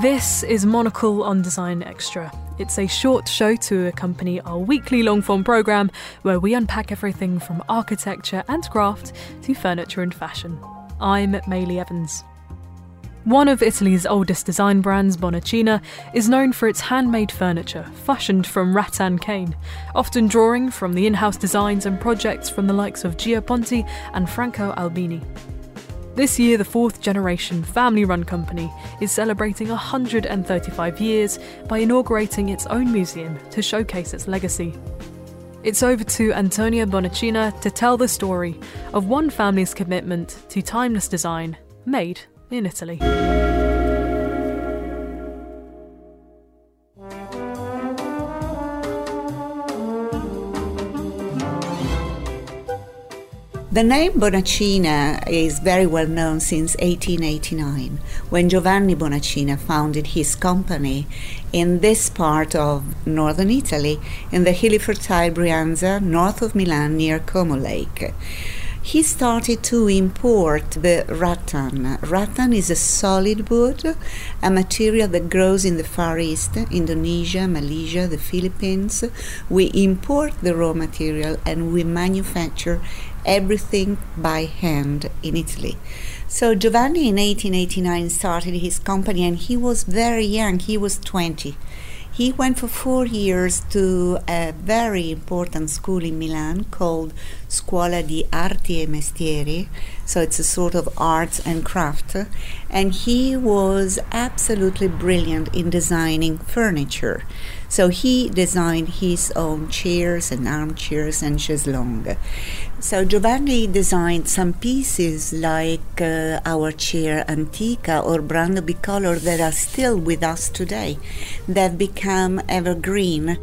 This is Monocle on Design Extra. It's a short show to accompany our weekly long form programme where we unpack everything from architecture and craft to furniture and fashion. I'm Maylie Evans. One of Italy's oldest design brands, Bonacina, is known for its handmade furniture, fashioned from rattan cane, often drawing from the in house designs and projects from the likes of Gio Ponti and Franco Albini. This year, the fourth generation family run company is celebrating 135 years by inaugurating its own museum to showcase its legacy. It's over to Antonia Bonacina to tell the story of one family's commitment to timeless design made in Italy. The name Bonacina is very well known since 1889, when Giovanni Bonacina founded his company in this part of northern Italy, in the hilly fertile Brianza, north of Milan, near Como Lake he started to import the rattan. Rattan is a solid wood, a material that grows in the Far East, Indonesia, Malaysia, the Philippines. We import the raw material and we manufacture everything by hand in Italy. So Giovanni in 1889 started his company and he was very young, he was 20. He went for four years to a very important school in Milan called Scuola di Arti e Mestieri, so it's a sort of arts and craft, and he was absolutely brilliant in designing furniture. So he designed his own chairs and armchairs and chaise longue. So Giovanni designed some pieces like uh, our chair Antica or Brando Bicolor that are still with us today. They've become evergreen.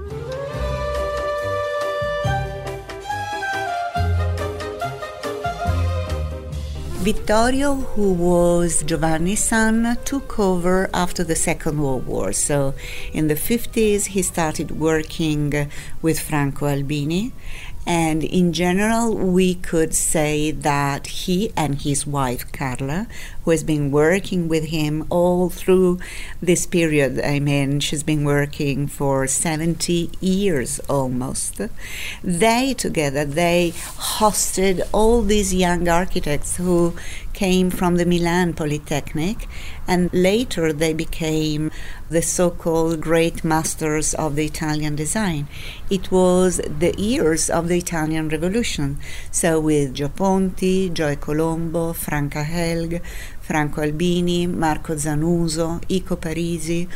Vittorio, who was Giovanni's son, took over after the Second World War. So in the 50s, he started working with Franco Albini and in general, we could say that he and his wife Carla, who has been working with him all through this period, I mean, she's been working for 70 years almost, they together, they hosted all these young architects who came from the Milan Polytechnic and later they became the so called great masters of the Italian design. It was the years of the Italian Revolution. So, with Gio Ponti, Joe Colombo, Franca Helg, Franco Albini, Marco Zanuso, Ico Parisi,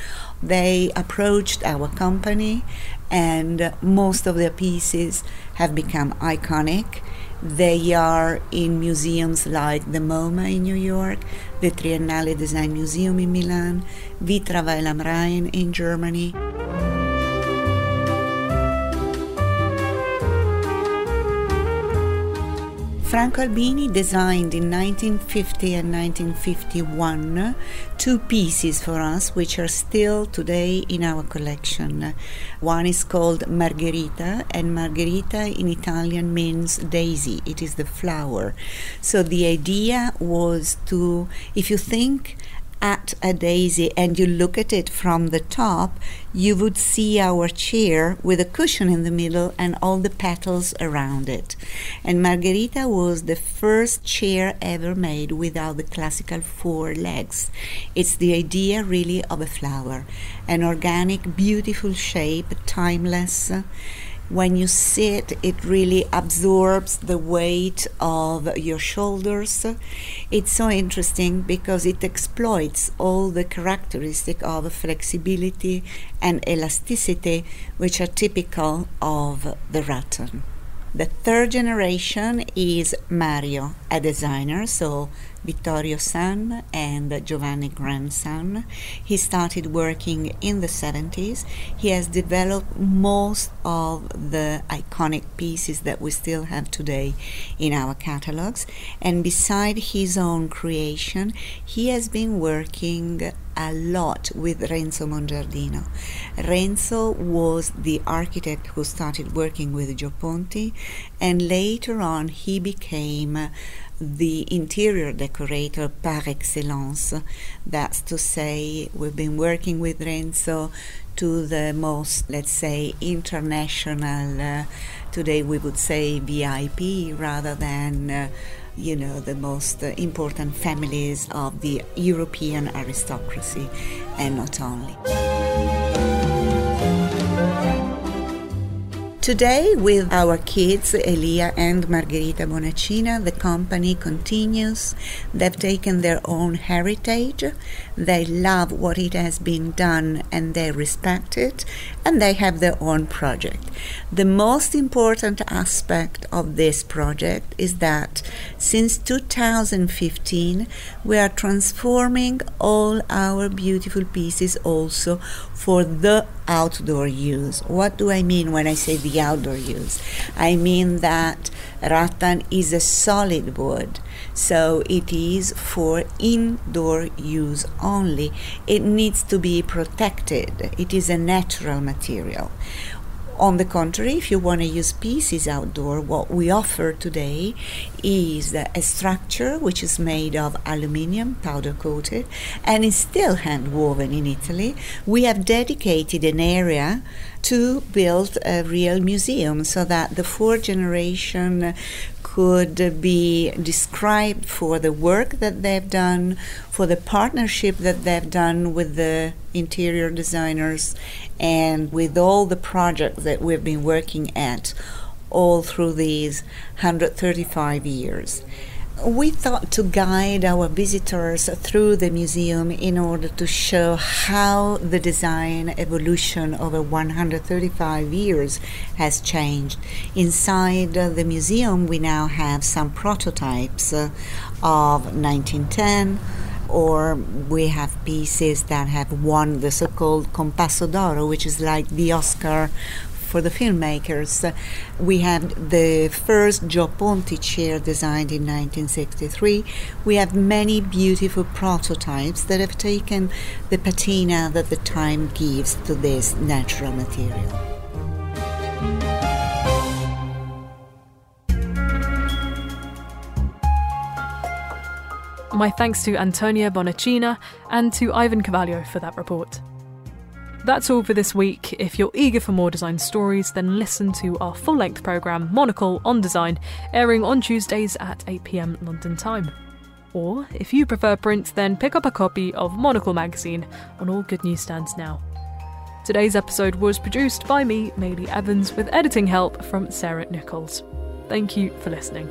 they approached our company, and most of their pieces have become iconic they are in museums like the MoMA in New York, the Triennale Design Museum in Milan, Vitra Weil am Rhein in Germany. Franco Albini designed in 1950 and 1951 two pieces for us which are still today in our collection. One is called Margherita, and Margherita in Italian means daisy, it is the flower. So the idea was to, if you think at a daisy and you look at it from the top, you would see our chair with a cushion in the middle and all the petals around it. And Margherita was the first chair ever made without the classical four legs. It's the idea really of a flower, an organic, beautiful shape, timeless when you sit, it really absorbs the weight of your shoulders. It's so interesting because it exploits all the characteristic of flexibility and elasticity which are typical of the rattan. The third generation is Mario, a designer, so Vittorio's son and Giovanni grandson. He started working in the 70s. He has developed most of the iconic pieces that we still have today in our catalogs. And beside his own creation, he has been working a lot with Renzo Mongiardino. Renzo was the architect who started working with Gio Ponti, and later on he became the interior decorator par excellence. That's to say, we've been working with Renzo to the most, let's say, international, uh, today we would say VIP rather than. Uh, you know, the most important families of the European aristocracy, and not only. Today, with our kids, Elia and Margherita Bonacina, the company continues. They've taken their own heritage. They love what it has been done and they respect it, and they have their own project. The most important aspect of this project is that since 2015, we are transforming all our beautiful pieces also for the outdoor use. What do I mean when I say the outdoor use? I mean that rattan is a solid wood, so it is for indoor use only. It needs to be protected, it is a natural material. On the contrary, if you want to use pieces outdoor, what we offer today is a structure which is made of aluminium powder coated and is still hand woven in Italy. We have dedicated an area to build a real museum so that the fourth generation could be described for the work that they've done, for the partnership that they've done with the interior designers, and with all the projects that we've been working at all through these 135 years. We thought to guide our visitors through the museum in order to show how the design evolution over 135 years has changed. Inside the museum, we now have some prototypes of 1910 or we have pieces that have won the so-called Compasso d'Oro, which is like the Oscar for the filmmakers. We have the first Gio Ponti chair designed in 1963. We have many beautiful prototypes that have taken the patina that the time gives to this natural material. My thanks to Antonia Bonacina and to Ivan Carvalho for that report. That's all for this week. If you're eager for more design stories, then listen to our full length programme, Monocle on Design, airing on Tuesdays at 8pm London time. Or, if you prefer print, then pick up a copy of Monocle magazine on all good newsstands now. Today's episode was produced by me, Maylie Evans, with editing help from Sarah Nichols. Thank you for listening.